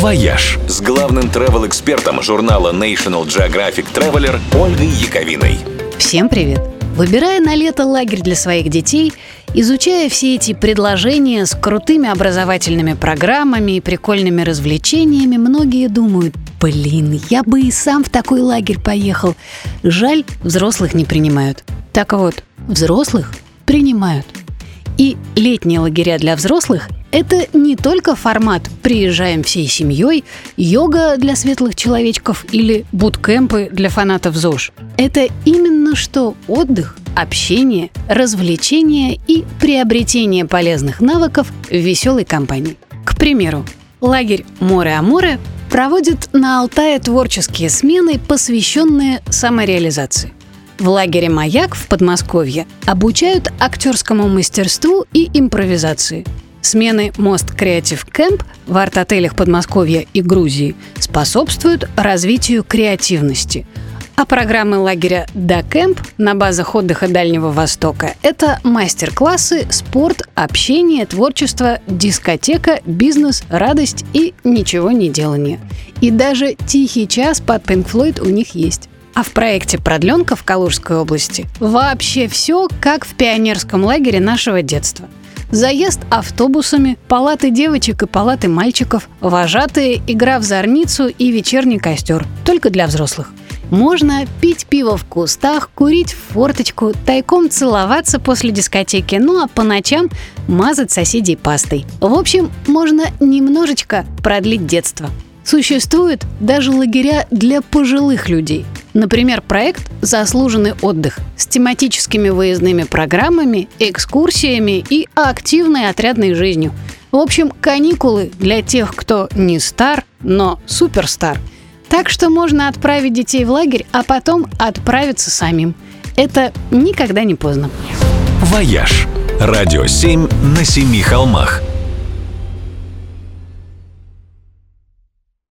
«Вояж» с главным travel-экспертом журнала National Geographic Traveler Ольгой Яковиной. Всем привет! Выбирая на лето лагерь для своих детей, изучая все эти предложения с крутыми образовательными программами и прикольными развлечениями, многие думают, блин, я бы и сам в такой лагерь поехал. Жаль, взрослых не принимают. Так вот, взрослых принимают. Летние лагеря для взрослых – это не только формат «приезжаем всей семьей», йога для светлых человечков или буткемпы для фанатов ЗОЖ. Это именно что отдых, общение, развлечение и приобретение полезных навыков в веселой компании. К примеру, лагерь «Море-Аморе» проводит на Алтае творческие смены, посвященные самореализации. В лагере «Маяк» в Подмосковье обучают актерскому мастерству и импровизации. Смены «Мост Креатив Кэмп» в арт-отелях Подмосковья и Грузии способствуют развитию креативности. А программы лагеря «Да Кэмп» на базах отдыха Дальнего Востока – это мастер-классы, спорт, общение, творчество, дискотека, бизнес, радость и ничего не делание. И даже «Тихий час» под Pink Floyd у них есть. А в проекте «Продленка» в Калужской области вообще все как в пионерском лагере нашего детства. Заезд автобусами, палаты девочек и палаты мальчиков, вожатые, игра в зорницу и вечерний костер. Только для взрослых. Можно пить пиво в кустах, курить в форточку, тайком целоваться после дискотеки, ну а по ночам мазать соседей пастой. В общем, можно немножечко продлить детство. Существуют даже лагеря для пожилых людей. Например, проект «Заслуженный отдых» с тематическими выездными программами, экскурсиями и активной отрядной жизнью. В общем, каникулы для тех, кто не стар, но суперстар. Так что можно отправить детей в лагерь, а потом отправиться самим. Это никогда не поздно. «Вояж» – радио 7 на семи холмах –